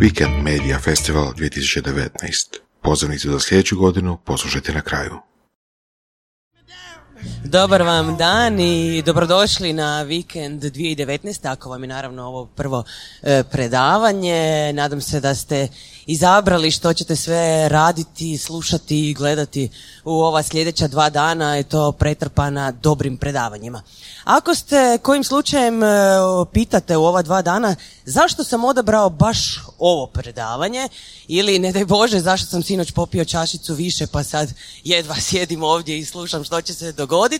Weekend Media Festival 2019. Pozivnicu za sljedeću godinu poslušajte na kraju. Dobar vam dan i dobrodošli na vikend 2019. Ako vam je naravno ovo prvo e, predavanje, nadam se da ste izabrali što ćete sve raditi, slušati i gledati u ova sljedeća dva dana, je to pretrpana dobrim predavanjima. Ako ste kojim slučajem e, pitate u ova dva dana zašto sam odabrao baš ovo predavanje ili ne daj Bože zašto sam sinoć popio čašicu više pa sad jedva sjedim ovdje i slušam što će se dogoditi,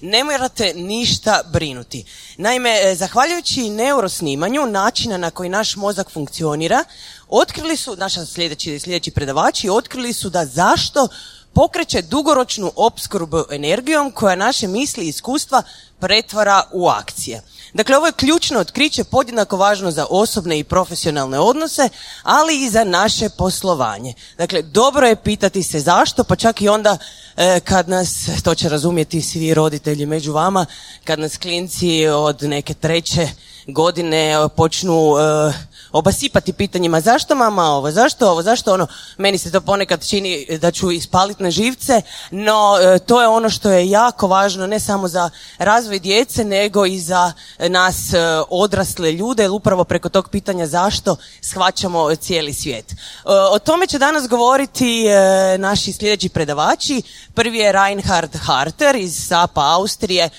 ne morate ništa brinuti. Naime, e, zahvaljujući neurosnimanju načina na koji naš mozak funkcionira, otkrili su, naša sljedeći, sljedeći predavači, otkrili su da zašto pokreće dugoročnu opskrbu energijom koja naše misli i iskustva pretvara u akcije. Dakle, ovo je ključno otkriće podjednako važno za osobne i profesionalne odnose, ali i za naše poslovanje. Dakle, dobro je pitati se zašto, pa čak i onda e, kad nas, to će razumjeti svi roditelji među vama, kad nas klinci od neke treće godine počnu e, obasipati pitanjima zašto mama ovo, zašto ovo, zašto ono. Meni se to ponekad čini da ću ispaliti na živce, no e, to je ono što je jako važno ne samo za razvoj djece, nego i za nas e, odrasle ljude, jer upravo preko tog pitanja zašto shvaćamo cijeli svijet. E, o tome će danas govoriti naši sljedeći predavači. Prvi je Reinhard Harter iz SAPA Austrije,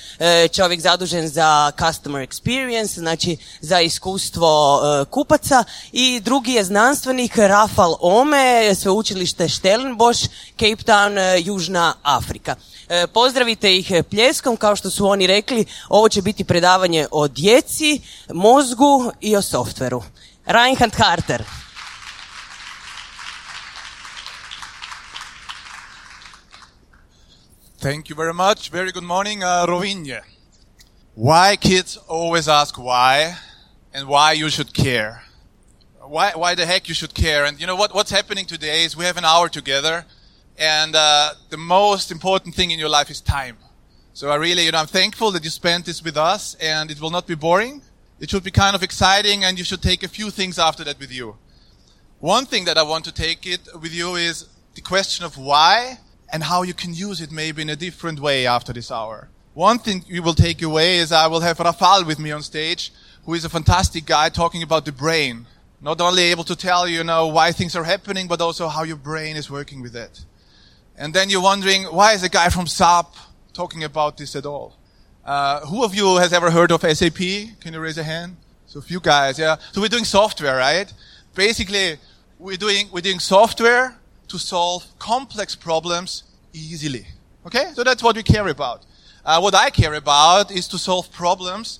čovjek zadužen za customer experience, znači za iskustvo kupaca i drugi je znanstvenik Rafal Ome, sveučilište Stellenbosch, Cape Town, e, Južna Afrika. E, pozdravite ih pljeskom, kao što su oni rekli, ovo će biti predavanje o djeci, mozgu i o softveru. Reinhard Harter. Thank you very much. Very good morning, uh, Rovinje. Why kids always ask why and why you should care. Why, why the heck you should care. And you know what, what's happening today is we have an hour together and uh, the most important thing in your life is time. So I really, you know, I'm thankful that you spent this with us and it will not be boring. It should be kind of exciting and you should take a few things after that with you. One thing that I want to take it with you is the question of why and how you can use it maybe in a different way after this hour. One thing you will take away is I will have Rafal with me on stage, who is a fantastic guy talking about the brain not only able to tell you, know why things are happening, but also how your brain is working with it. And then you're wondering, why is a guy from SAP talking about this at all? Uh, who of you has ever heard of SAP? Can you raise a hand? So a few guys, yeah. So we're doing software, right? Basically, we're doing, we're doing software to solve complex problems easily. Okay? So that's what we care about. Uh, what I care about is to solve problems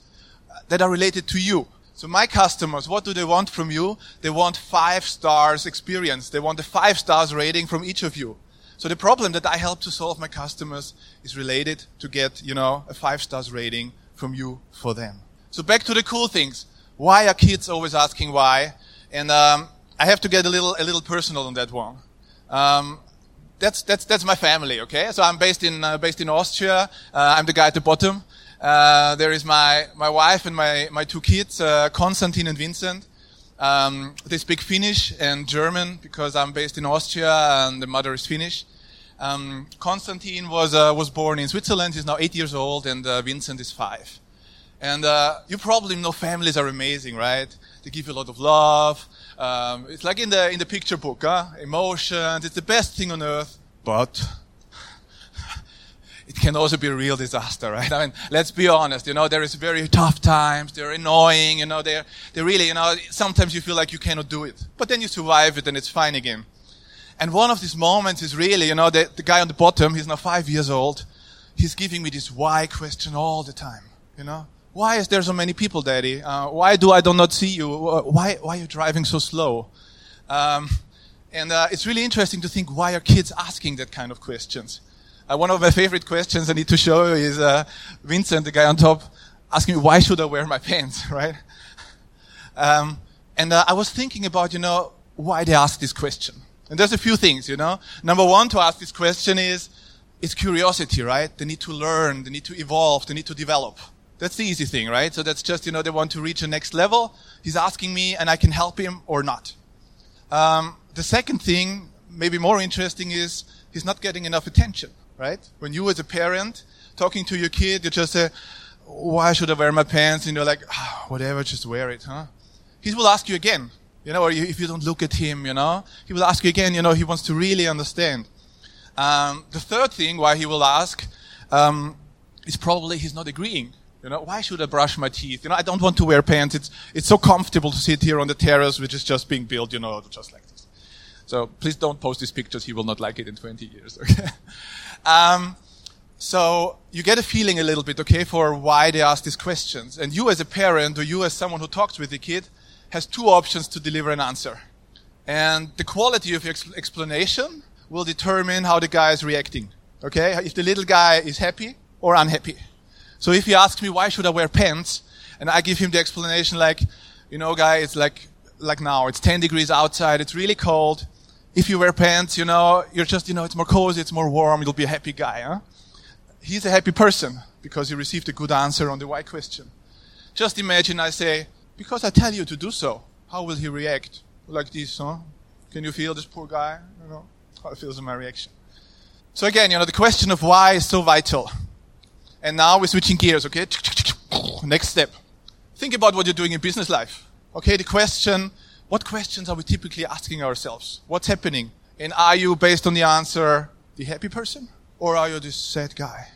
that are related to you. So my customers, what do they want from you? They want five stars experience. They want a five stars rating from each of you. So the problem that I help to solve my customers is related to get, you know, a five stars rating from you for them. So back to the cool things. Why are kids always asking why? And um, I have to get a little a little personal on that one. Um, that's that's that's my family. Okay, so I'm based in uh, based in Austria. Uh, I'm the guy at the bottom. Uh, there is my, my wife and my, my two kids, uh, Konstantin and Vincent. Um, they speak Finnish and German because I'm based in Austria and the mother is Finnish. Um, Konstantin was, uh, was born in Switzerland. He's now eight years old and uh, Vincent is five. And uh, you probably know families are amazing, right? They give you a lot of love. Um, it's like in the, in the picture book, huh? Emotions. It's the best thing on earth. But it can also be a real disaster, right? I mean, let's be honest, you know, there is very tough times, they're annoying, you know, they're, they're really, you know, sometimes you feel like you cannot do it. But then you survive it and it's fine again. And one of these moments is really, you know, the, the guy on the bottom, he's now five years old, he's giving me this why question all the time, you know? Why is there so many people, daddy? Uh, why do I do not see you? Why, why are you driving so slow? Um, and uh, it's really interesting to think why are kids asking that kind of questions? Uh, one of my favorite questions I need to show you is uh, Vincent, the guy on top, asking me, why should I wear my pants, right? Um, and uh, I was thinking about, you know, why they ask this question. And there's a few things, you know. Number one to ask this question is, it's curiosity, right? They need to learn, they need to evolve, they need to develop. That's the easy thing, right? So that's just, you know, they want to reach a next level. He's asking me and I can help him or not. Um, the second thing, maybe more interesting, is he's not getting enough attention, right? When you as a parent talking to your kid, you just say, why should I wear my pants? And you're like, oh, whatever, just wear it, huh? He will ask you again, you know, or if you don't look at him, you know, he will ask you again, you know, he wants to really understand. Um, the third thing why he will ask um, is probably he's not agreeing. You know, why should I brush my teeth? You know, I don't want to wear pants. It's, it's so comfortable to sit here on the terrace, which is just being built, you know, just like this. So please don't post these pictures. He will not like it in 20 years. Okay. Um, so you get a feeling a little bit, okay, for why they ask these questions. And you as a parent or you as someone who talks with the kid has two options to deliver an answer. And the quality of your ex- explanation will determine how the guy is reacting. Okay? If the little guy is happy or unhappy. So if he asks me, why should I wear pants? And I give him the explanation like, you know, guy, it's like, like now, it's 10 degrees outside, it's really cold. If you wear pants, you know, you're just, you know, it's more cozy, it's more warm, you'll be a happy guy, huh? He's a happy person because he received a good answer on the why question. Just imagine I say, because I tell you to do so, how will he react? Like this, huh? Can you feel this poor guy? You know, how it feels in my reaction. So again, you know, the question of why is so vital. And now we're switching gears, okay? Next step. Think about what you're doing in business life. Okay, the question, what questions are we typically asking ourselves? What's happening? And are you, based on the answer, the happy person? Or are you this sad guy?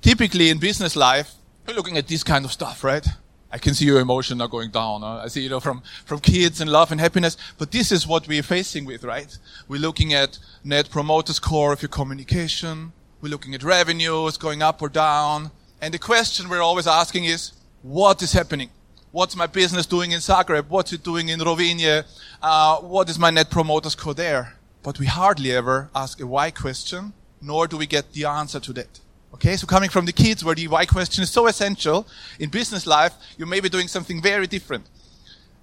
Typically in business life, we're looking at this kind of stuff, right? I can see your emotion now going down. Huh? I see, you know, from, from kids and love and happiness. But this is what we're facing with, right? We're looking at net promoter score of your communication. We're looking at revenues going up or down. And the question we're always asking is, what is happening? What's my business doing in Zagreb? What's it doing in Rovinje? Uh, what is my net promoter score there? But we hardly ever ask a why question, nor do we get the answer to that. Okay, so coming from the kids where the why question is so essential, in business life, you may be doing something very different.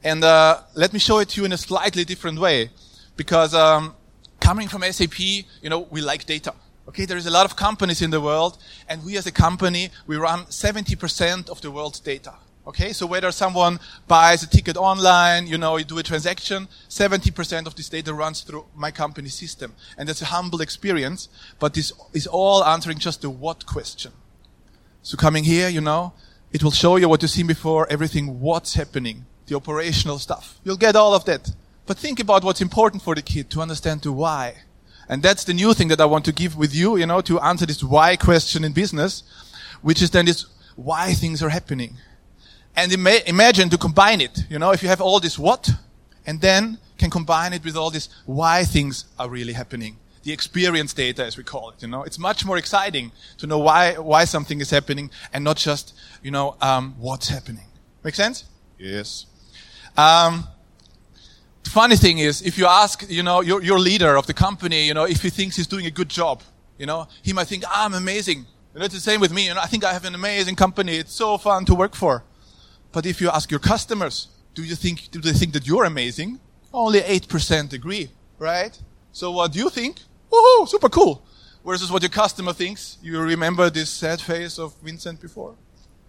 And uh, let me show it to you in a slightly different way. Because um, coming from SAP, you know, we like data. Okay, there is a lot of companies in the world, and we as a company, we run 70% of the world's data. Okay, so whether someone buys a ticket online, you know, you do a transaction, 70% of this data runs through my company system. And that's a humble experience, but this is all answering just the what question. So coming here, you know, it will show you what you've seen before, everything what's happening, the operational stuff. You'll get all of that. But think about what's important for the kid to understand the why. And that's the new thing that I want to give with you, you know, to answer this why question in business, which is then this why things are happening. And ima- imagine to combine it, you know, if you have all this what, and then can combine it with all this why things are really happening. The experience data, as we call it, you know, it's much more exciting to know why, why something is happening and not just, you know, um, what's happening. Make sense? Yes. Um, the funny thing is, if you ask, you know, your, your leader of the company, you know, if he thinks he's doing a good job, you know, he might think, ah, I'm amazing. You know, it's the same with me. You know, I think I have an amazing company. It's so fun to work for. But if you ask your customers, do you think, do they think that you're amazing? Only 8% agree, right? So what do you think? Woohoo, super cool. Versus what your customer thinks. You remember this sad face of Vincent before?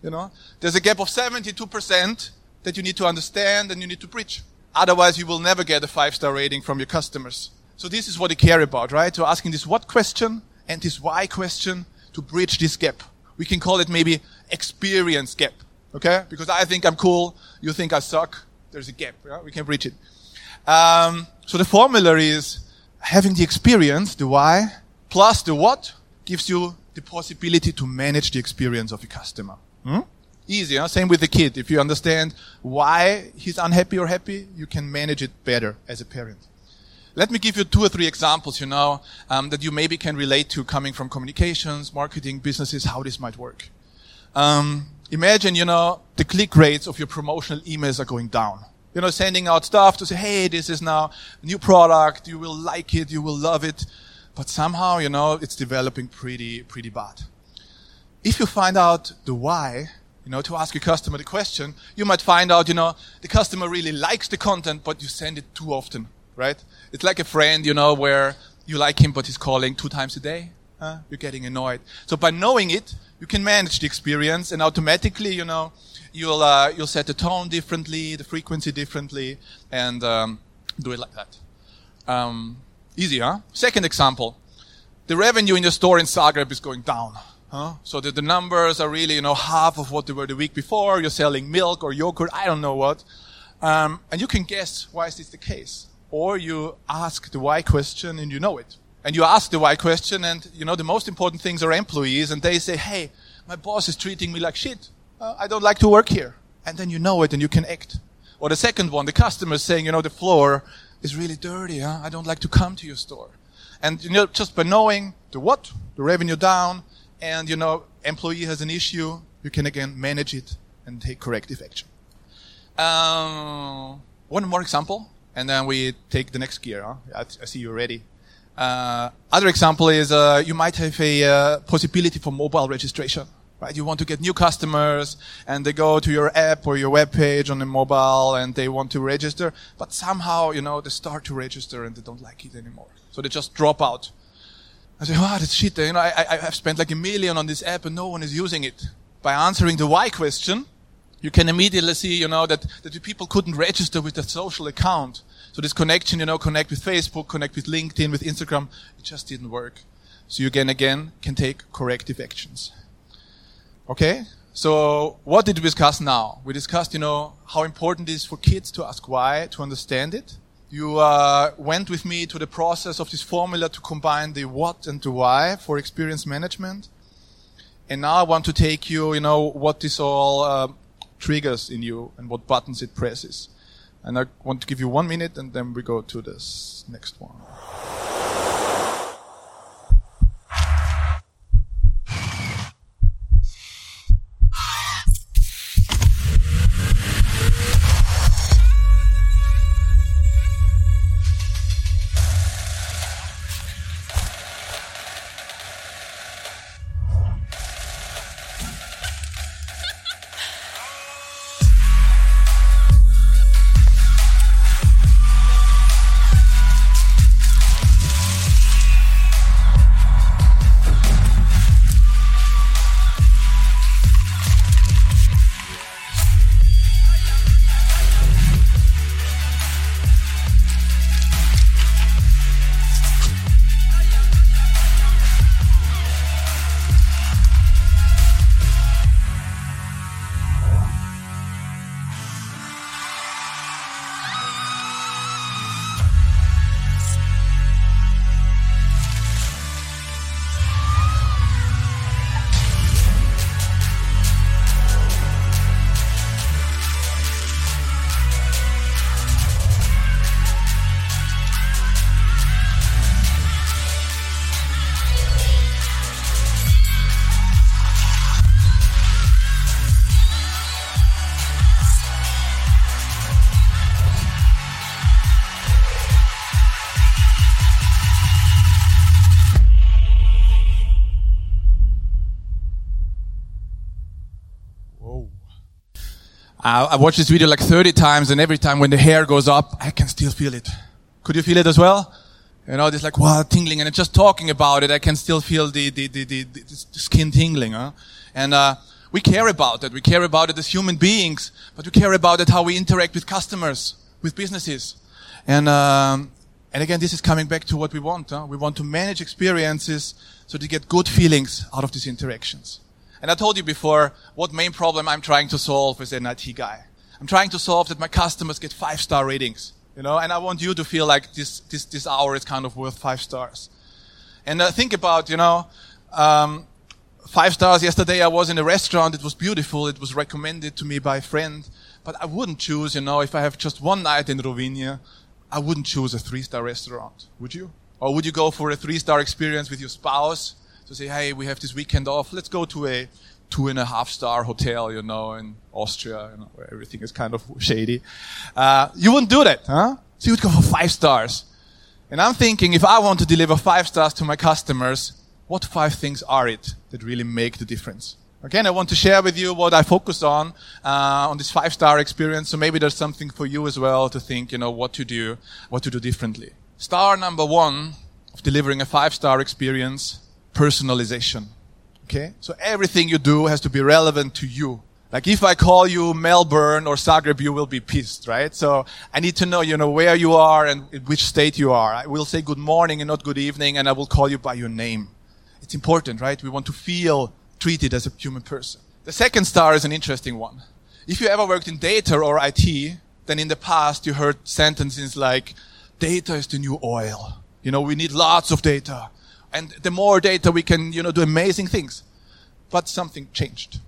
You know? There's a gap of 72% that you need to understand and you need to preach. Otherwise, you will never get a five star rating from your customers. So this is what they care about, right? So asking this what question and this why question to bridge this gap. We can call it maybe experience gap. Okay? Because I think I'm cool, you think I suck. There's a gap. Yeah? We can bridge it. Um, so the formula is having the experience, the why, plus the what, gives you the possibility to manage the experience of your customer. Hmm? Easy, huh? Same with the kid. If you understand why he's unhappy or happy, you can manage it better as a parent. Let me give you two or three examples, you know, um, that you maybe can relate to coming from communications, marketing, businesses, how this might work. Um, imagine, you know, the click rates of your promotional emails are going down. You know, sending out stuff to say, hey, this is now a new product, you will like it, you will love it. But somehow, you know, it's developing pretty, pretty bad. If you find out the why, you know, to ask your customer the question, you might find out, you know, the customer really likes the content, but you send it too often, right? It's like a friend, you know, where you like him, but he's calling two times a day. You're getting annoyed. So by knowing it, you can manage the experience and automatically, you know, you'll, uh, you'll set the tone differently, the frequency differently, and um, do it like that. Um, easy, huh? Second example. The revenue in your store in Zagreb is going down. Huh? So that the numbers are really, you know, half of what they were the week before. You're selling milk or yogurt, I don't know what. Um, and you can guess why is this the case. Or you ask the why question and you know it. And you ask the why question and, you know, the most important things are employees and they say, hey, my boss is treating me like shit. Uh, I don't like to work here. And then you know it and you can act. Or the second one, the customer is saying, you know, the floor is really dirty. Huh? I don't like to come to your store. And, you know, just by knowing the what, the revenue down, and you know employee has an issue, you can again manage it and take corrective action. Um, one more example, and then we take the next gear. Huh? I, I, see you're ready. Uh, other example is uh, you might have a uh, possibility for mobile registration. Right? You want to get new customers, and they go to your app or your web page on the mobile, and they want to register, but somehow you know they start to register and they don't like it anymore, so they just drop out. I say, wow, that's shit. You know, I, I, have spent like a million on this app and no one is using it. By answering the why question, you can immediately see, you know, that, that the people couldn't register with a social account. So this connection, you know, connect with Facebook, connect with LinkedIn, with Instagram, it just didn't work. So you again, again, can take corrective actions. Okay? So what did we discuss now? We discussed, you know, how important it is for kids to ask why, to understand it. You uh, went with me to the process of this formula to combine the what and the why for experience management. And now I want to take you, you know, what this all uh, triggers in you and what buttons it presses. And I want to give you one minute and then we go to this next one. Uh, I watched this video like 30 times and every time when the hair goes up, I can still feel it. Could you feel it as well? You know, this like, wow, tingling. And just talking about it, I can still feel the, the, the, the, the skin tingling. Huh? And, uh, we care about it. We care about it as human beings, but we care about it how we interact with customers, with businesses. And, um, and again, this is coming back to what we want. Huh? We want to manage experiences so to get good feelings out of these interactions. And I told you before what main problem I'm trying to solve as an IT guy. I'm trying to solve that my customers get five star ratings, you know, and I want you to feel like this, this, this hour is kind of worth five stars. And uh, think about, you know, um, five stars. Yesterday I was in a restaurant. It was beautiful. It was recommended to me by a friend. But I wouldn't choose, you know, if I have just one night in Rovinj, I wouldn't choose a three star restaurant. Would you? Or would you go for a three star experience with your spouse to say, hey, we have this weekend off. Let's go to a two and a half star hotel, you know, in Austria, you know, where everything is kind of shady. Uh, you wouldn't do that, huh? So you would go for five stars. And I'm thinking, if I want to deliver five stars to my customers, what five things are it that really make the difference? Again, I want to share with you what I focus on, uh, on this five star experience. So maybe there's something for you as well to think, you know, what to do, what to do differently. Star number one of delivering a five star experience personalization. Okay? So everything you do has to be relevant to you. Like if I call you Melbourne or Zagreb, you will be pissed, right? So I need to know, you know, where you are and in which state you are. I will say good morning and not good evening and I will call you by your name. It's important, right? We want to feel treated as a human person. The second star is an interesting one. If you ever worked in data or IT, then in the past you heard sentences like, data is the new oil. You know, we need lots of data. And the more data we can, you know, do amazing things. But something changed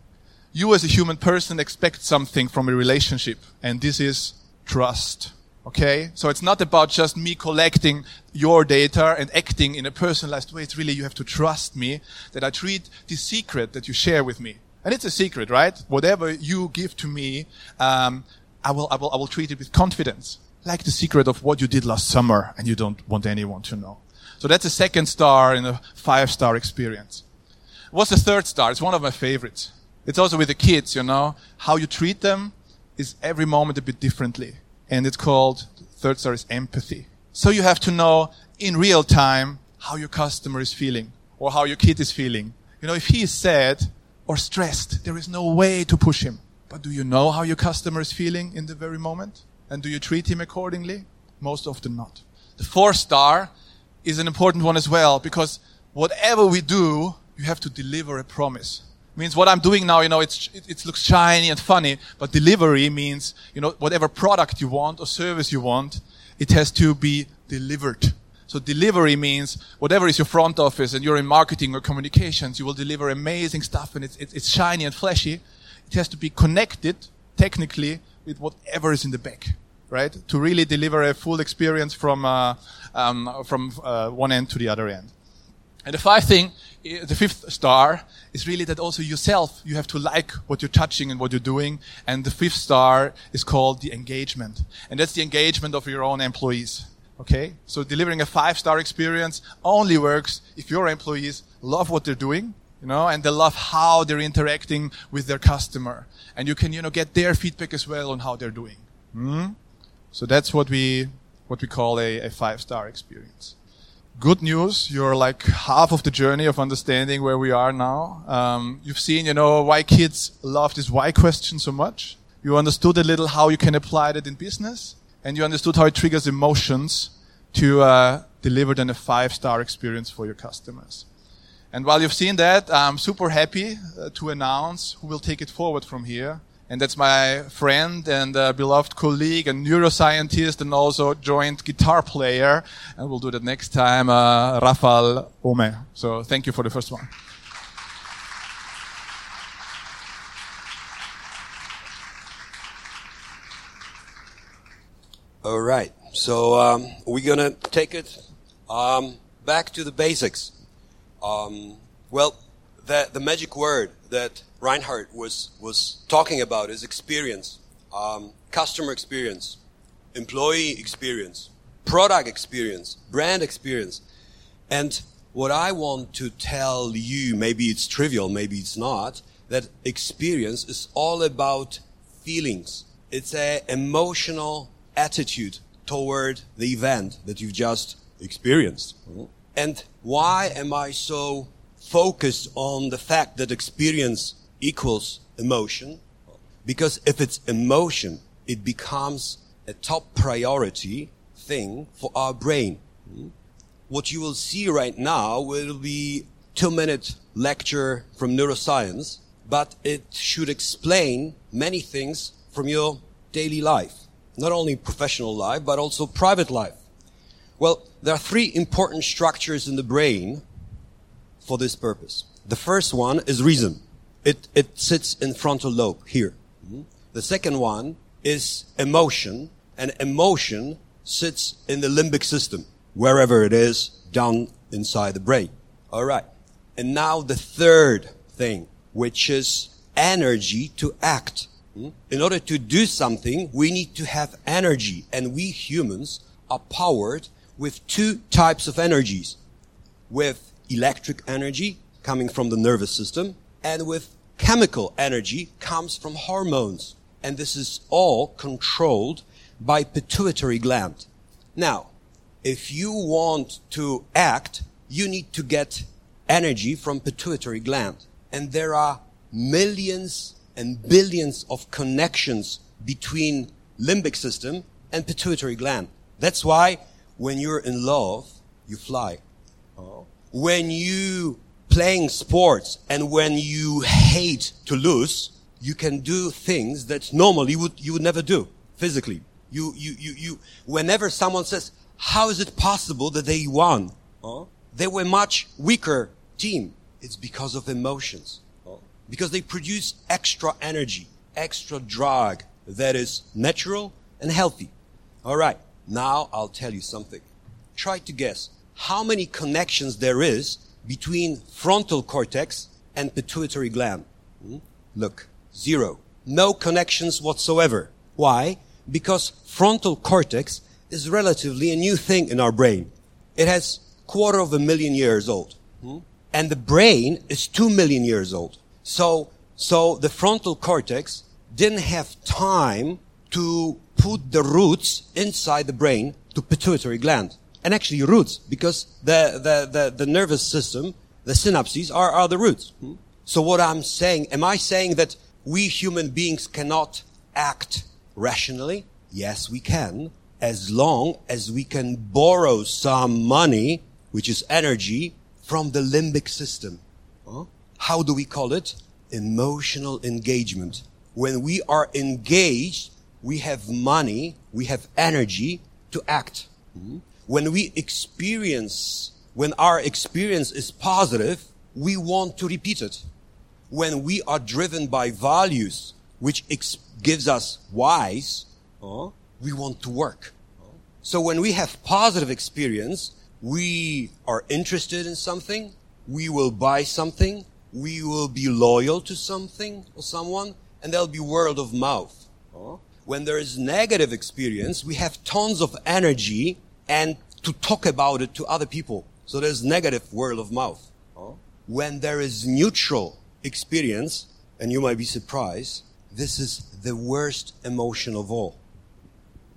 you as a human person expect something from a relationship, and this is trust. Okay? So it's not about just me collecting your data and acting in a personalized way. It's really you have to trust me that I treat the secret that you share with me. And it's a secret, right? Whatever you give to me, um, I will, I will, I will treat it with confidence. Like the secret of what you did last summer and you don't want anyone to know. So that's a second star in a five star experience. What's the third star? It's one of my favorites. It's also with the kids, you know, how you treat them is every moment a bit differently. And it's called, third star is empathy. So you have to know in real time how your customer is feeling or how your kid is feeling. You know, if he is sad or stressed, there is no way to push him. But do you know how your customer is feeling in the very moment? And do you treat him accordingly? Most often not. The fourth star is an important one as well because whatever we do, you have to deliver a promise means what I'm doing now, you know, it's, it, it, looks shiny and funny, but delivery means, you know, whatever product you want or service you want, it has to be delivered. So delivery means whatever is your front office and you're in marketing or communications, you will deliver amazing stuff and it's, it's, it's shiny and flashy. It has to be connected technically with whatever is in the back, right? To really deliver a full experience from, uh, um, from uh, one end to the other end. And the fifth thing, the fifth star is really that also yourself, you have to like what you're touching and what you're doing. And the fifth star is called the engagement. And that's the engagement of your own employees. Okay? So delivering a five star experience only works if your employees love what they're doing, you know, and they love how they're interacting with their customer. And you can, you know, get their feedback as well on how they're doing. Hmm? So that's what we, what we call a, a five star experience good news. You're like half of the journey of understanding where we are now. Um, you've seen, you know, why kids love this why question so much. You understood a little how you can apply that in business, and you understood how it triggers emotions to uh, deliver then a five-star experience for your customers. And while you've seen that, I'm super happy uh, to announce who will take it forward from here and that's my friend and uh, beloved colleague and neuroscientist and also joint guitar player. And we'll do that next time, uh, Rafael Ohme. So thank you for the first one. All right. So um, we're gonna take it um, back to the basics. Um, well, the the magic word that Reinhard was, was talking about is experience, um, customer experience, employee experience, product experience, brand experience. And what I want to tell you, maybe it's trivial, maybe it's not, that experience is all about feelings. It's an emotional attitude toward the event that you've just experienced. And why am I so focused on the fact that experience equals emotion. Because if it's emotion, it becomes a top priority thing for our brain. Hmm? What you will see right now will be two minute lecture from neuroscience, but it should explain many things from your daily life. Not only professional life, but also private life. Well, there are three important structures in the brain for this purpose. The first one is reason. It, it sits in frontal lobe here. Mm-hmm. The second one is emotion, and emotion sits in the limbic system, wherever it is down inside the brain. All right. And now the third thing, which is energy to act. Mm-hmm. In order to do something, we need to have energy, and we humans are powered with two types of energies. With electric energy coming from the nervous system and with chemical energy comes from hormones. And this is all controlled by pituitary gland. Now, if you want to act, you need to get energy from pituitary gland. And there are millions and billions of connections between limbic system and pituitary gland. That's why when you're in love, you fly. Oh. When you playing sports and when you hate to lose, you can do things that normally would, you would never do physically. You, you, you, you, whenever someone says, how is it possible that they won? They were much weaker team. It's because of emotions. Because they produce extra energy, extra drug that is natural and healthy. All right. Now I'll tell you something. Try to guess how many connections there is between frontal cortex and pituitary gland. Hmm? Look, zero. No connections whatsoever. Why? Because frontal cortex is relatively a new thing in our brain. It has quarter of a million years old. Hmm? And the brain is two million years old. So, so the frontal cortex didn't have time to put the roots inside the brain to pituitary gland. And actually roots, because the, the, the, the nervous system, the synapses are, are the roots. Hmm? So what I'm saying, am I saying that we human beings cannot act rationally? Yes, we can, as long as we can borrow some money, which is energy, from the limbic system. Huh? How do we call it? Emotional engagement. When we are engaged, we have money, we have energy to act. Hmm? When we experience, when our experience is positive, we want to repeat it. When we are driven by values, which ex- gives us whys, uh, we want to work. So when we have positive experience, we are interested in something, we will buy something, we will be loyal to something or someone, and there'll be word of mouth. Uh, when there is negative experience, we have tons of energy and to talk about it to other people. So there's negative word of mouth. Oh. When there is neutral experience, and you might be surprised, this is the worst emotion of all.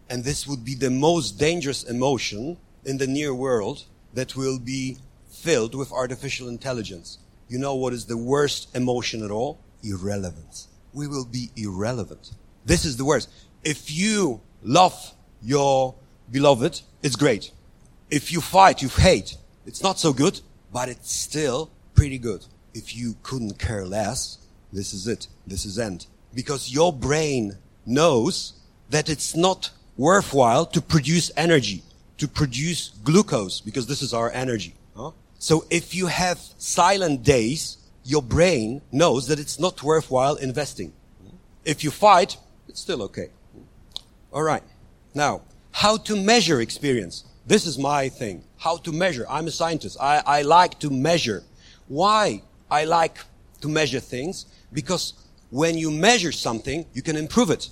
And this would be the most dangerous emotion in the near world that will be filled with artificial intelligence. You know what is the worst emotion at all? Irrelevance. We will be irrelevant. This is the worst. If you love your beloved, it's great. If you fight, you hate, it's not so good, but it's still pretty good. If you couldn't care less, this is it. This is end. Because your brain knows that it's not worthwhile to produce energy, to produce glucose, because this is our energy. Huh? So if you have silent days, your brain knows that it's not worthwhile investing. If you fight, it's still okay. All right. Now, how to measure experience? This is my thing. How to measure. I'm a scientist. I, I like to measure. Why I like to measure things? Because when you measure something, you can improve it.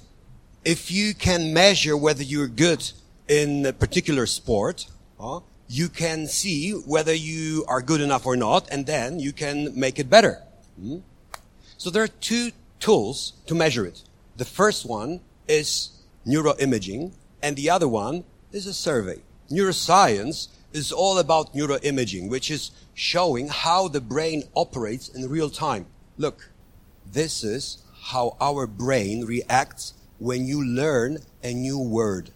If you can measure whether you're good in a particular sport, uh, you can see whether you are good enough or not, and then you can make it better. Mm-hmm. So there are two tools to measure it. The first one is neuroimaging, and the other one is a survey. Neuroscience is all about neuroimaging, which is showing how the brain operates in real time. Look, this is how our brain reacts when you learn a new word.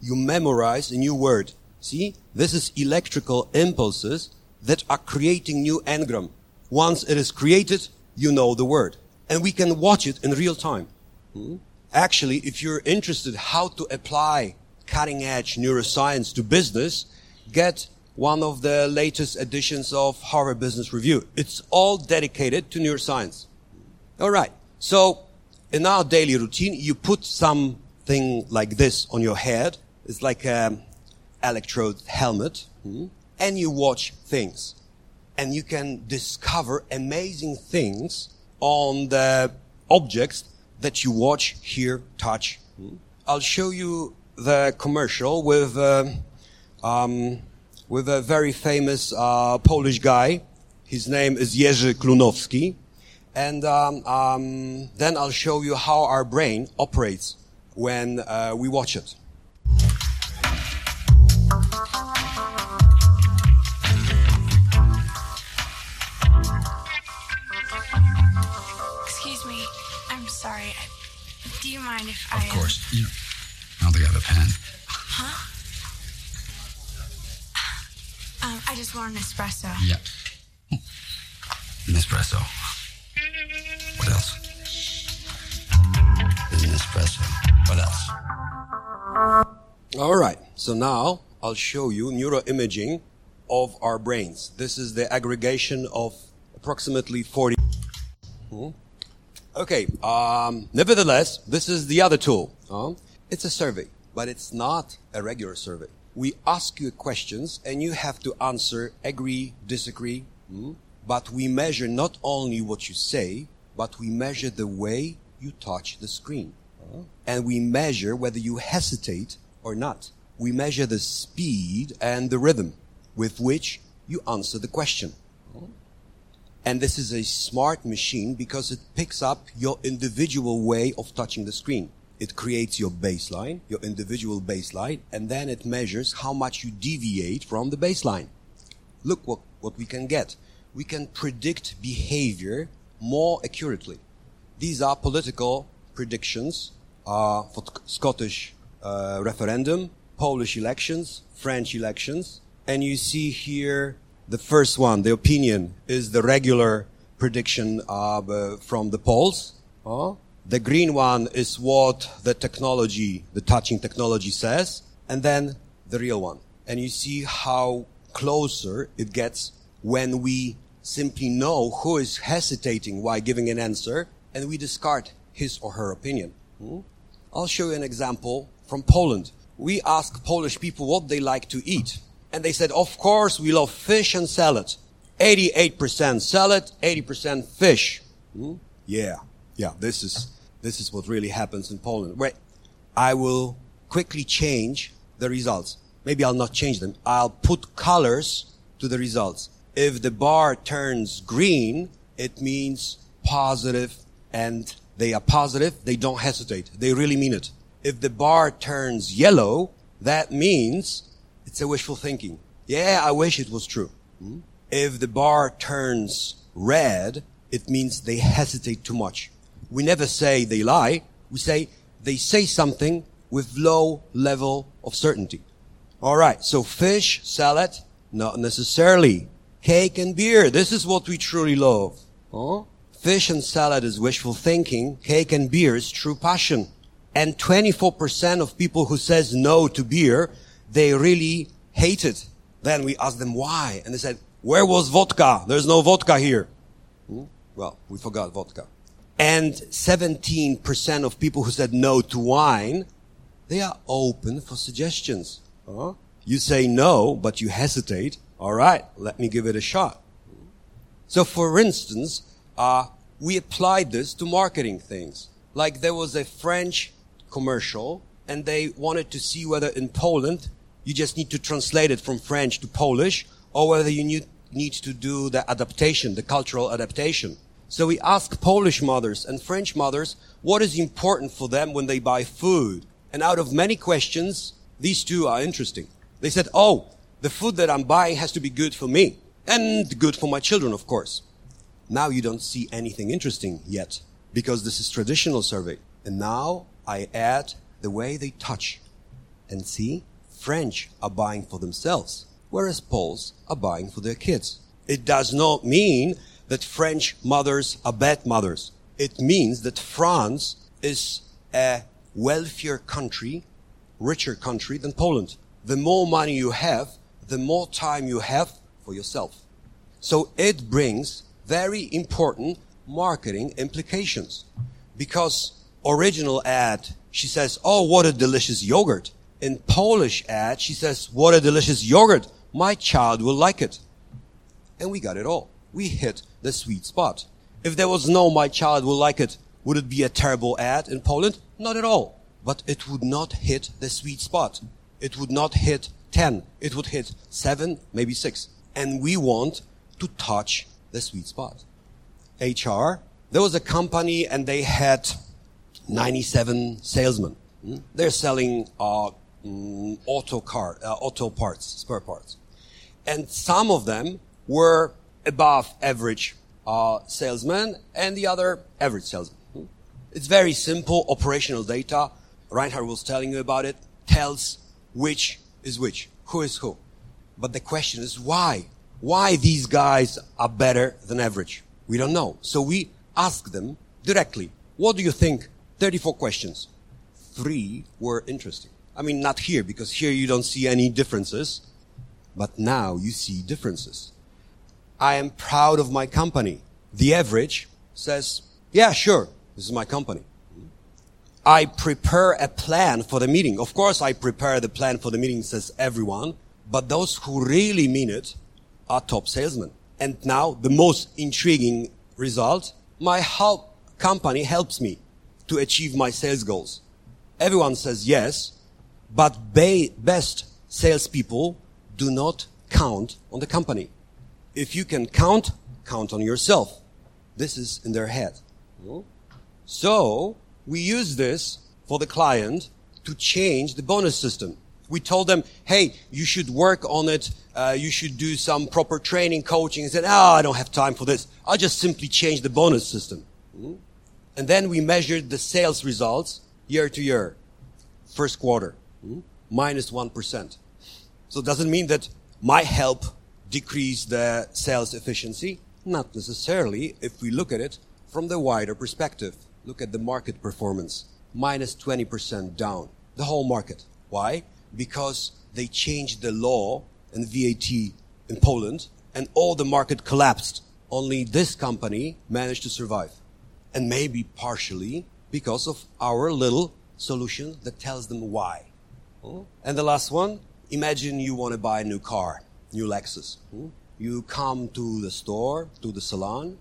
You memorize a new word. See, this is electrical impulses that are creating new engram. Once it is created, you know the word. And we can watch it in real time. Hmm? Actually, if you're interested how to apply cutting edge neuroscience to business, get one of the latest editions of Harvard Business Review. It's all dedicated to neuroscience. All right. So in our daily routine, you put something like this on your head. It's like an electrode helmet. Hmm? And you watch things. And you can discover amazing things on the objects that you watch, hear, touch. Hmm? I'll show you the commercial with uh, um, with a very famous uh, Polish guy. His name is Jerzy Klunowski. And um, um, then I'll show you how our brain operates when uh, we watch it. If I. Of uh, course. You know, I don't think I have a pen. Um, I just want an espresso. Yeah. Nespresso. What else? An espresso. What else? All right. So now I'll show you neuroimaging of our brains. This is the aggregation of approximately 40. Hmm. Okay. Um, nevertheless, this is the other tool. huh? it's a survey, but it's not a regular survey. We ask you questions and you have to answer agree, disagree. hmm? But we measure not only what you say, but we measure the way you touch the screen and we measure whether you hesitate or not. We measure the speed and the rhythm with which you answer the question. And this is a smart machine because it picks up your individual way of touching the screen. It creates your baseline, your individual baseline, and then it measures how much you deviate from the baseline. Look what, what we can get. We can predict behavior more accurately. These are political predictions uh, for Scottish uh, referendum, Polish elections, French elections, and you see here the first one. The opinion is the regular prediction uh, from the polls. Uh, the green one is what the technology, the touching technology says, and then the real one. And you see how closer it gets when we simply know who is hesitating while giving an answer and we discard his or her opinion. Hmm? I'll show you an example from Poland. We ask Polish people what they like to eat. And they said, of course, we love fish and salad. 88% salad, 80% fish. Hmm? Yeah. Yeah. This is, this is what really happens in Poland. Wait. I will quickly change the results. Maybe I'll not change them. I'll put colors to the results. If the bar turns green, it means positive and they are positive. They don't hesitate. They really mean it. If the bar turns yellow, that means it's a wishful thinking. Yeah, I wish it was true. Hmm? If the bar turns red, it means they hesitate too much. We never say they lie. We say they say something with low level of certainty. All right. So fish, salad, not necessarily. Cake and beer. This is what we truly love. Huh? Fish and salad is wishful thinking. Cake and beer is true passion. And 24% of people who says no to beer, they really hated. Then we ask them why. And they said, where was vodka? There's no vodka here. Hmm? Well, we forgot vodka. And 17% of people who said no to wine, they are open for suggestions. Huh? You say no, but you hesitate. All right, let me give it a shot. So, for instance, uh, we applied this to marketing things. Like there was a French commercial, and they wanted to see whether in Poland you just need to translate it from French to Polish, or whether you need, to do the adaptation, the cultural adaptation. So we ask Polish mothers and French mothers what is important for them when they buy food. And out of many questions, these two are interesting. They said, oh, the food that I'm buying has to be good for me and good for my children, of course. Now you don't see anything interesting yet because this is traditional survey. And now I add the way they touch and see French are buying for themselves, whereas Poles are buying for their kids. It does not mean that French mothers are bad mothers. It means that France is a wealthier country, richer country than Poland. The more money you have, the more time you have for yourself. So it brings very important marketing implications because original ad, she says, Oh, what a delicious yogurt. In Polish ad, she says, What a delicious yogurt. My child will like it. And we got it all. We hit the sweet spot. If there was no my child will like it, would it be a terrible ad in Poland? Not at all. But it would not hit the sweet spot. It would not hit 10. It would hit 7, maybe 6. And we want to touch the sweet spot. HR, there was a company and they had 97 salesmen. Hmm? They're selling uh, auto car, uh, auto parts, spare parts, and some of them were above average uh, salesmen, and the other average salesman. Hmm? It's very simple operational data. Reinhard was telling you about it. Tells which is which, who is who. But the question is why? Why these guys are better than average? We don't know. So we ask them directly, what do you think? 34 questions. Three were interesting. I mean, not here, because here you don't see any differences. But now you see differences. I am proud of my company. The average says, yeah, sure, this is my company. I prepare a plan for the meeting. Of course, I prepare the plan for the meeting, says everyone, but those who really mean it are top salesmen. And now the most intriguing result, my help company helps me to achieve my sales goals. Everyone says yes, but best salespeople do not count on the company. If you can count, count on yourself. This is in their head. So we use this for the client to change the bonus system. We told them, hey, you should work on it. Uh, you should do some proper training, coaching. And said, oh, I don't have time for this. I'll just simply change the bonus system. And then we measured the sales results year to year. First quarter, minus 1%. So it doesn't mean that my help decreased the sales efficiency. Not necessarily if we look at it from the wider perspective. Look at the market performance. Minus 20% down. The whole market. Why? Because they changed the law and VAT in Poland and all the market collapsed. Only this company managed to survive. And maybe partially because of our little solution that tells them why. And the last one, imagine you want to buy a new car, new Lexus. You come to the store, to the salon,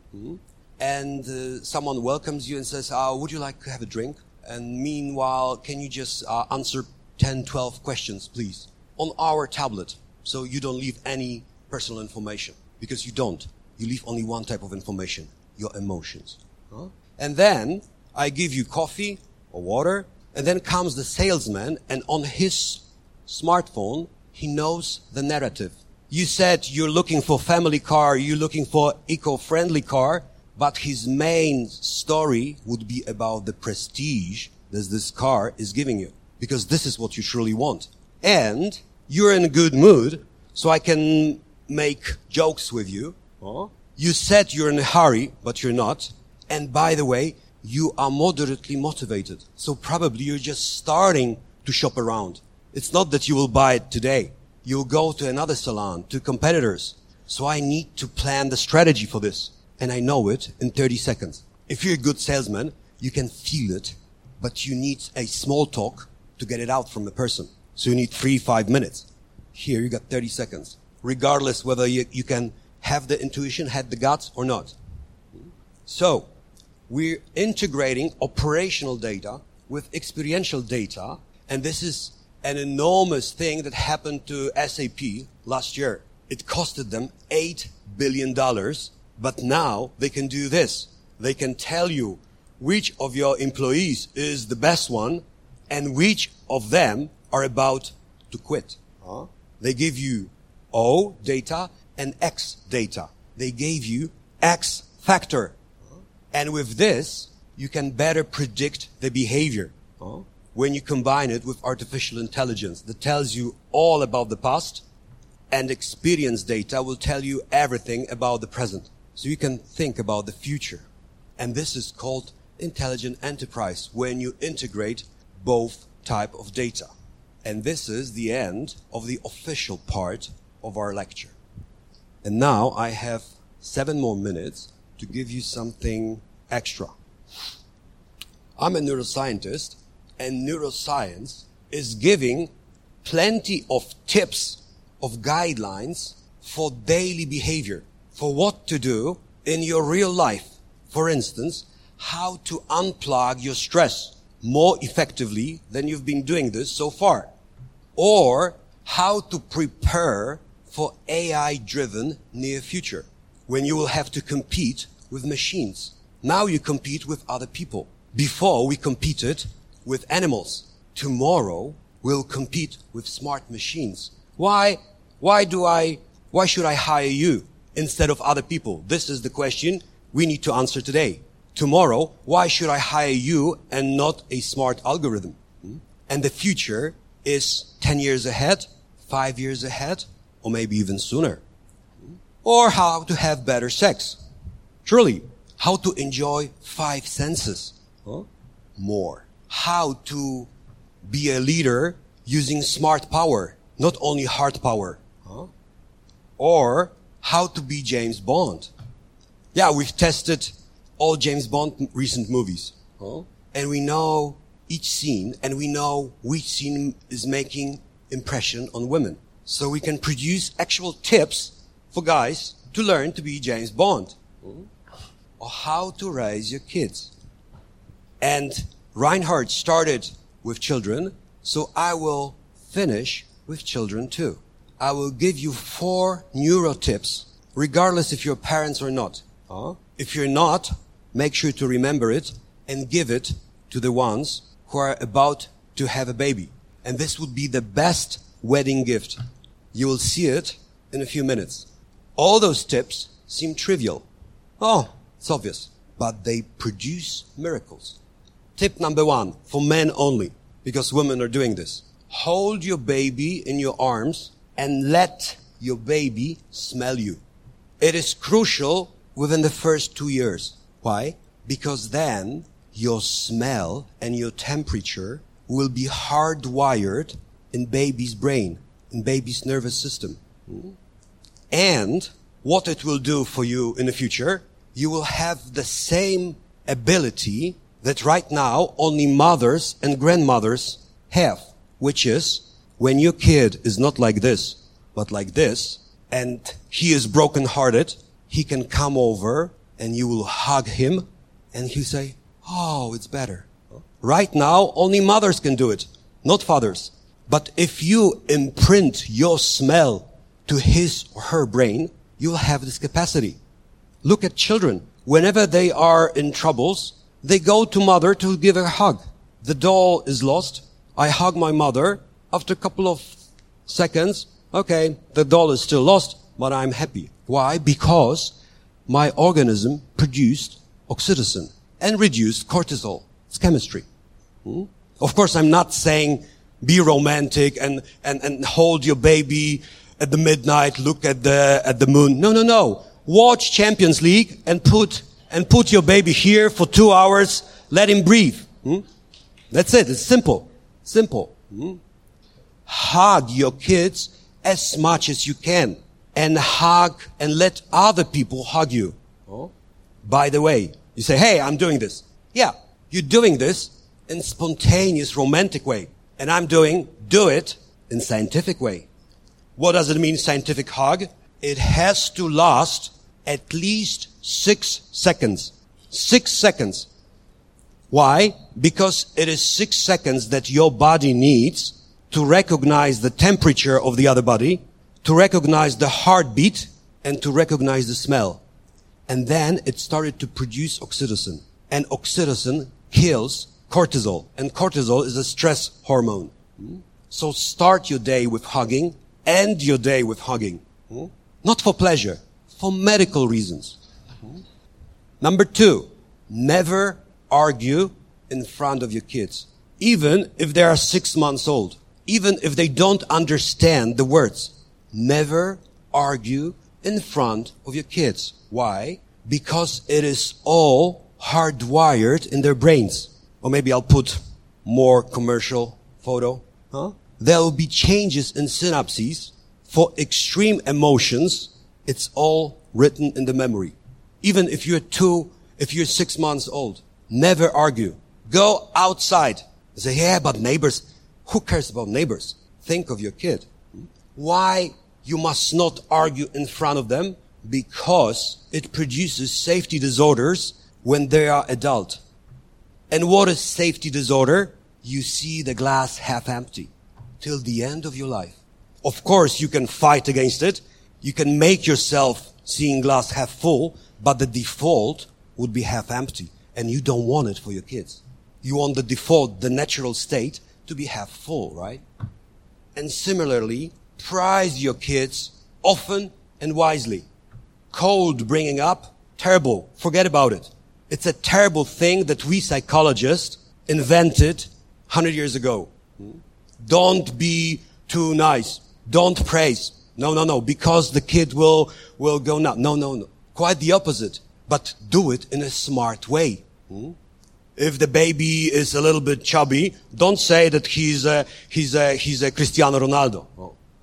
and uh, someone welcomes you and says, uh, would you like to have a drink? And meanwhile, can you just uh, answer 10, 12 questions, please, on our tablet, so you don't leave any personal information, because you don't. You leave only one type of information, your emotions. Huh? And then I give you coffee or water, and then comes the salesman, and on his smartphone, he knows the narrative. You said you're looking for family car, you're looking for eco-friendly car, but his main story would be about the prestige that this car is giving you. Because this is what you truly want. And you're in a good mood, so I can make jokes with you. You said you're in a hurry, but you're not. And by the way, you are moderately motivated. So probably you're just starting to shop around. It's not that you will buy it today. You'll go to another salon, to competitors. So I need to plan the strategy for this. And I know it in 30 seconds. If you're a good salesman, you can feel it, but you need a small talk to get it out from the person. So you need three, five minutes. Here you got 30 seconds, regardless whether you, you can have the intuition, have the guts or not. So we're integrating operational data with experiential data. And this is an enormous thing that happened to SAP last year. It costed them $8 billion, but now they can do this. They can tell you which of your employees is the best one and which of them are about to quit. Huh? They give you O data and X data. They gave you X factor. And with this, you can better predict the behavior. Huh? When you combine it with artificial intelligence that tells you all about the past and experience data will tell you everything about the present. So you can think about the future. And this is called intelligent enterprise when you integrate both type of data. And this is the end of the official part of our lecture. And now I have seven more minutes to give you something extra. I'm a neuroscientist and neuroscience is giving plenty of tips of guidelines for daily behavior, for what to do in your real life. For instance, how to unplug your stress more effectively than you've been doing this so far. Or how to prepare for AI driven near future when you will have to compete with machines. Now you compete with other people. Before we competed with animals. Tomorrow we'll compete with smart machines. Why, why do I, why should I hire you instead of other people? This is the question we need to answer today. tomorrow, why should I hire you and not a smart algorithm? Hmm? And the future is 10 years ahead, 5 years ahead, or maybe even sooner. Or how to have better sex. Truly, how to enjoy five senses huh? more. How to be a leader using smart power, not only hard power. Huh? Or how to be James Bond. Yeah, we've tested all James Bond recent movies. Huh? And we know each scene and we know which scene is making impression on women. So we can produce actual tips for guys to learn to be James Bond. Or how to raise your kids. And Reinhard started with children, so I will finish with children too. I will give you four neuro tips, regardless if you're parents or not. Huh? If you're not, make sure to remember it and give it to the ones who are about to have a baby. And this would be the best wedding gift. You will see it in a few minutes. All those tips seem trivial. Oh, it's obvious. But they produce miracles. Tip number one, for men only, because women are doing this. Hold your baby in your arms and let your baby smell you. It is crucial within the first two years. Why? Because then your smell and your temperature will be hardwired in baby's brain, in baby's nervous system. Hmm? And what it will do for you in the future, you will have the same ability that right now only mothers and grandmothers have, which is when your kid is not like this, but like this, and he is brokenhearted, he can come over and you will hug him and he'll say, Oh, it's better. Right now, only mothers can do it, not fathers. But if you imprint your smell to his or her brain, you'll have this capacity. Look at children. Whenever they are in troubles, they go to mother to give a hug. The doll is lost. I hug my mother. After a couple of seconds, okay, the doll is still lost, but I'm happy. Why? Because my organism produced oxytocin and reduced cortisol. It's chemistry. Hmm? Of course, I'm not saying be romantic and, and, and hold your baby at the midnight, look at the, at the moon. No, no, no. Watch Champions League and put, and put your baby here for two hours. Let him breathe. Hmm? That's it. It's simple. Simple. Hmm? Hug your kids as much as you can and hug and let other people hug you. Oh. By the way, you say, Hey, I'm doing this. Yeah, you're doing this in spontaneous romantic way. And I'm doing, do it in scientific way. What does it mean, scientific hug? It has to last at least six seconds. Six seconds. Why? Because it is six seconds that your body needs to recognize the temperature of the other body, to recognize the heartbeat, and to recognize the smell. And then it started to produce oxytocin. And oxytocin kills cortisol. And cortisol is a stress hormone. So start your day with hugging, end your day with hugging. Hmm? Not for pleasure, for medical reasons. Hmm? Number two, never argue in front of your kids. Even if they are six months old. Even if they don't understand the words. Never argue in front of your kids. Why? Because it is all hardwired in their brains. Or maybe I'll put more commercial photo. Huh? There will be changes in synapses for extreme emotions. It's all written in the memory. Even if you're two, if you're six months old, never argue. Go outside. Say, yeah, but neighbors, who cares about neighbors? Think of your kid. Why you must not argue in front of them? Because it produces safety disorders when they are adult. And what is safety disorder? You see the glass half empty till the end of your life. Of course, you can fight against it. You can make yourself seeing glass half full, but the default would be half empty. And you don't want it for your kids. You want the default, the natural state to be half full, right? And similarly, prize your kids often and wisely. Cold bringing up, terrible. Forget about it. It's a terrible thing that we psychologists invented 100 years ago. Don't be too nice. Don't praise. No, no, no, because the kid will, will go nuts. No, no, no. Quite the opposite. But do it in a smart way. Hmm? If the baby is a little bit chubby, don't say that he's a, he's a, he's a Cristiano Ronaldo.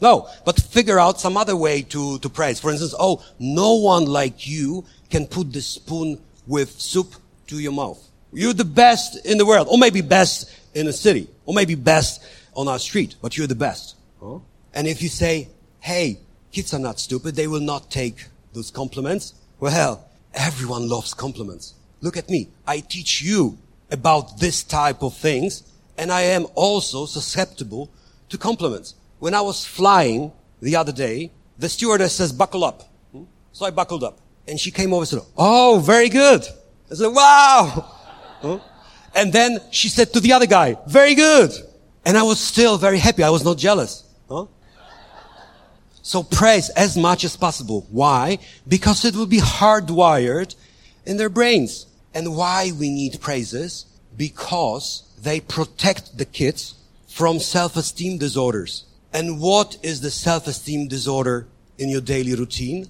No, but figure out some other way to, to praise. For instance, oh, no one like you can put the spoon with soup to your mouth. You're the best in the world, or maybe best in a city, or maybe best on our street, but you're the best. And if you say, hey, kids are not stupid, they will not take those compliments. Well, everyone loves compliments. Look at me. I teach you about this type of things, and I am also susceptible to compliments. When I was flying the other day, the stewardess says, buckle up. Hmm? So I buckled up. And she came over and said, oh, very good. I said, wow. Huh? And then she said to the other guy, very good. And I was still very happy. I was not jealous. Huh? So praise as much as possible. Why? Because it will be hardwired in their brains. And why we need praises? Because they protect the kids from self-esteem disorders. And what is the self-esteem disorder in your daily routine?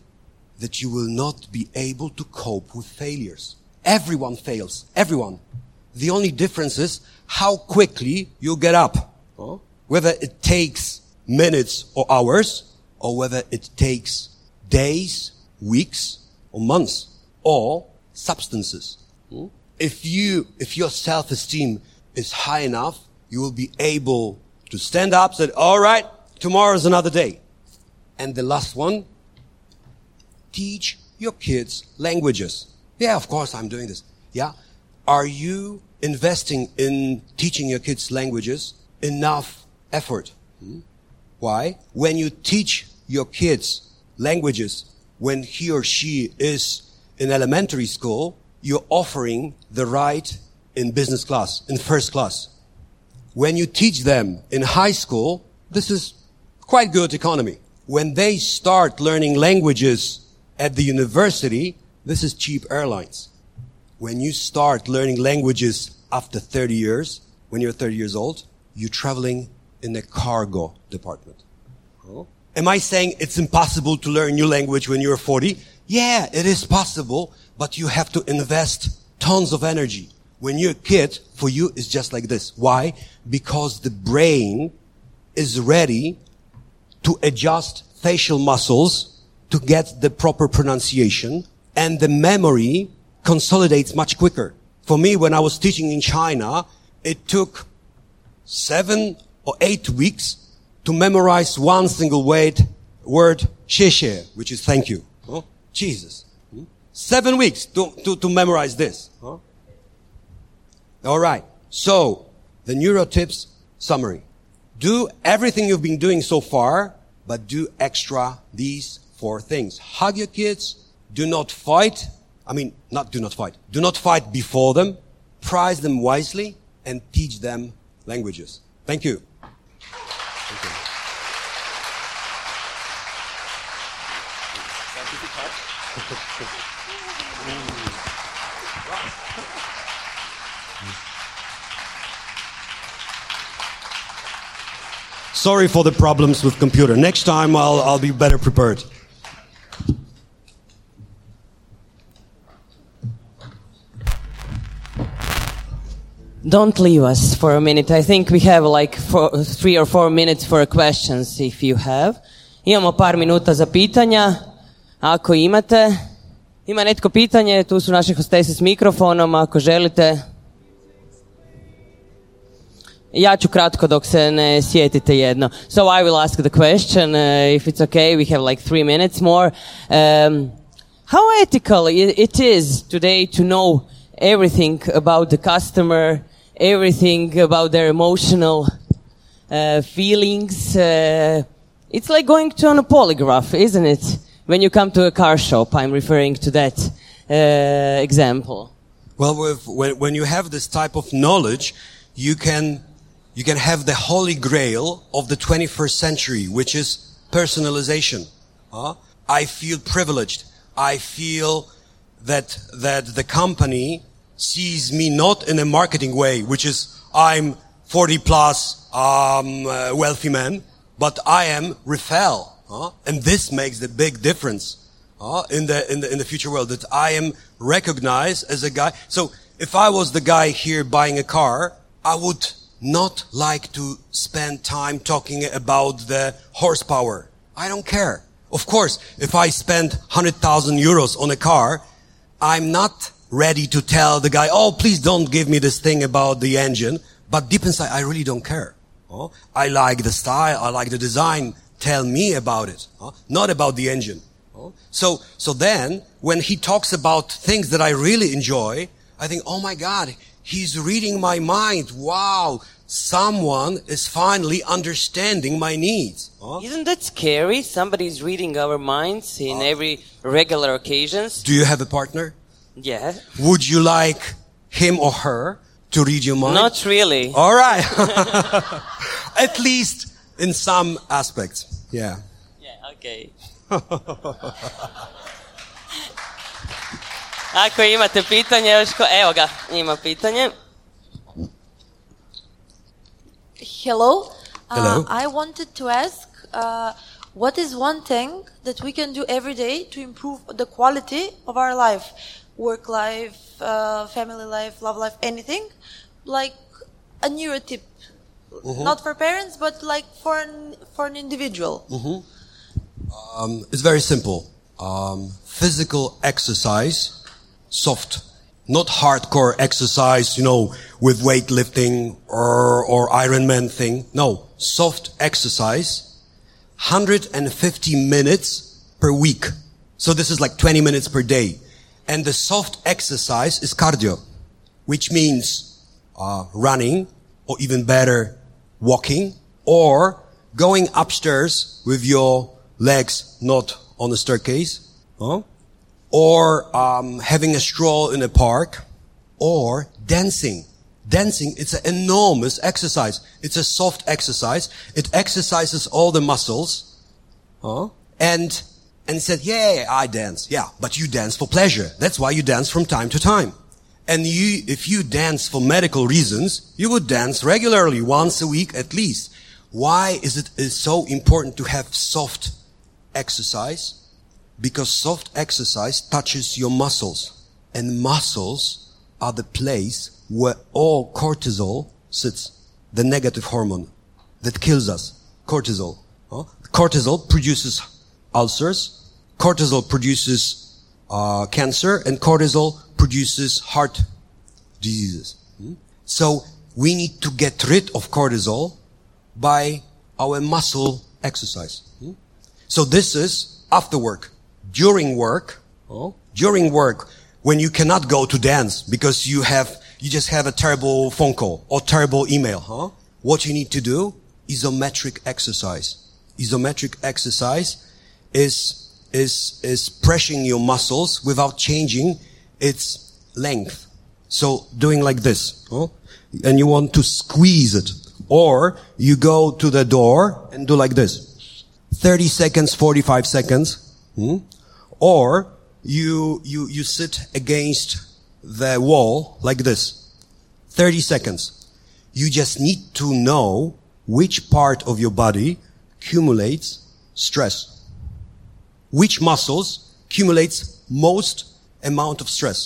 That you will not be able to cope with failures. Everyone fails. Everyone. The only difference is how quickly you get up. Huh? Whether it takes minutes or hours, or whether it takes days, weeks, or months, or substances. Hmm? If you, if your self-esteem is high enough, you will be able to stand up, say, all right, tomorrow is another day. And the last one, teach your kids languages. Yeah, of course I'm doing this. Yeah. Are you investing in teaching your kids languages enough effort? Hmm? Why? When you teach your kids languages, when he or she is in elementary school, you're offering the right in business class, in first class. When you teach them in high school, this is quite good economy. When they start learning languages at the university, this is cheap airlines. When you start learning languages after 30 years, when you're 30 years old, you're traveling in the cargo department. Oh. Am I saying it's impossible to learn new language when you're 40? Yeah, it is possible, but you have to invest tons of energy. When you're a kid, for you, it's just like this. Why? Because the brain is ready to adjust facial muscles to get the proper pronunciation and the memory consolidates much quicker. For me, when I was teaching in China, it took seven or eight weeks to memorize one single word, word, 谢谢, which is thank you. Jesus. Hmm? Seven weeks to, to, to memorize this. Huh? All right. So, the neurotips summary. Do everything you've been doing so far, but do extra these four things. Hug your kids. Do not fight. I mean, not do not fight. Do not fight before them. Prize them wisely and teach them languages. Thank you. Thank you. Sorry for the problems with computer. Next time I'll, I'll be better prepared. Don't leave us for a minute. I think we have like four, three or four minutes for questions if you have. Imamo par minuta za pitanja. Ako imate, ima netko pitanje, tu su naše hostese s mikrofonom, ako želite. Ja ću kratko dok se ne sjetite jedno. So I will ask the question, uh, if it's okay, we have like three minutes more. Um, how ethical it is today to know everything about the customer, everything about their emotional uh, feelings. Uh, it's like going to on a polygraph, isn't it? When you come to a car shop, I'm referring to that uh, example. Well, with, when, when you have this type of knowledge, you can you can have the holy grail of the 21st century, which is personalization. Huh? I feel privileged. I feel that that the company sees me not in a marketing way, which is I'm 40 plus, um, uh, wealthy man, but I am Rafael. Huh? And this makes the big difference in the in the in the future world that I am recognized as a guy. So if I was the guy here buying a car, I would not like to spend time talking about the horsepower. I don't care. Of course, if I spend 100,000 euros on a car, I'm not ready to tell the guy, oh, please don't give me this thing about the engine. But deep inside, I really don't care. Oh, I like the style. I like the design. Tell me about it. Oh, not about the engine. Oh, so, so then when he talks about things that I really enjoy, I think, oh my God, he's reading my mind. Wow. Someone is finally understanding my needs. Oh, Isn't that scary? Somebody's reading our minds in oh. every regular occasions. do you have a partner? Yeah. Would you like him or her to read your mind? Not really. All right. At least in some aspects. Yeah. Yeah, okay. Ako imate pitanje, još ko... Evo ga, ima pitanje. Hello. Uh, Hello. I wanted to ask, uh, what is one thing that we can do every day to improve the quality of our life, work life, uh, family life, love life, anything, like a neuro tip, Mm-hmm. not for parents, but like for an for an individual. Mm-hmm. Um, it's very simple. Um, physical exercise, soft, not hardcore exercise, you know, with weightlifting or, or Ironman thing. No, soft exercise, 150 minutes per week. So this is like 20 minutes per day. And the soft exercise is cardio, which means uh, running, or even better, walking, or going upstairs with your legs not on the staircase, huh? or um, having a stroll in a park, or dancing. Dancing, it's an enormous exercise. It's a soft exercise. It exercises all the muscles. Huh? And, and he said, yeah, I dance. Yeah, but you dance for pleasure. That's why you dance from time to time. And you, if you dance for medical reasons, you would dance regularly, once a week at least. Why is it is so important to have soft exercise? Because soft exercise touches your muscles. And muscles are the place where all cortisol sits. The negative hormone that kills us. Cortisol. huh? Cortisol produces ulcers. Cortisol produces uh, cancer. And cortisol produces heart diseases. Hmm? So we need to get rid of cortisol by our muscle exercise. Hmm? So this is after work. During work, oh, during work, when you cannot go to dance because you have, you just have a terrible phone call or terrible email, huh? What you need to do, isometric exercise. Isometric exercise is, is, is pressing your muscles without changing its length. So doing like this, and you want to squeeze it. Or you go to the door and do like this. 30 seconds, 45 seconds. hmm? Or you, you, you sit against the wall like this. 30 seconds. You just need to know which part of your body accumulates stress. Which muscles accumulates most amount of stress.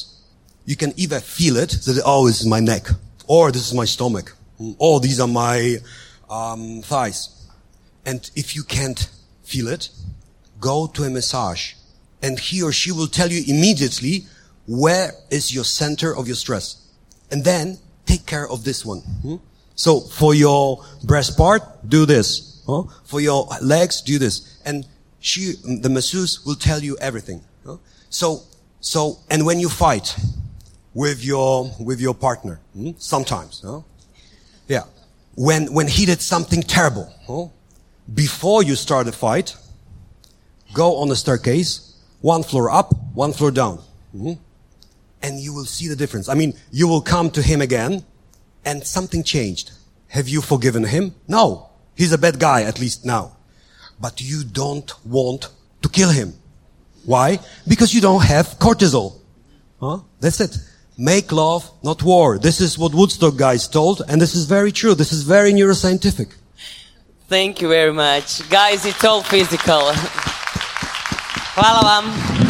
You can either feel it, that, oh, this is my neck, or this is my stomach, or these are my um, thighs. And if you can't feel it, go to a massage. And he or she will tell you immediately where is your center of your stress. And then take care of this one. hmm? So for your breast part, do this. huh? For your legs, do this. And she, the masseuse will tell you everything. So, so, and when you fight with your, with your partner, hmm? sometimes, yeah, when, when he did something terrible, before you start a fight, go on the staircase, one floor up, one floor down. Mhm. And you will see the difference. I mean, you will come to him again and something changed. Have you forgiven him? No. He's a bad guy, at least now. But you don't want to kill him. Why? Because you don't have cortisol. Huh? That's it. make love, not war. This is what Woodstock guys told, and this is very true. This is very neuroscientific. Thank you very much. Guys, it's all physical. Hvala vam.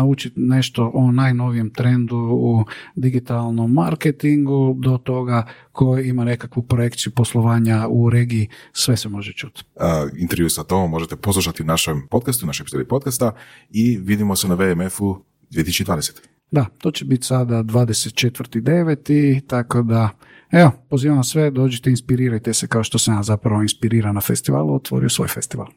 naučiti nešto o najnovijem trendu u digitalnom marketingu do toga koji ima nekakvu projekciju poslovanja u regiji, sve se može čuti. Uh, intervju sa Tomom možete poslušati u našem podcastu, u našoj epizodi podcasta i vidimo se na VMF-u 2020. Da, to će biti sada 24.9. tako da Evo, pozivam sve, dođite, inspirirajte se kao što sam ja zapravo inspiriran na festivalu, otvorio svoj festival.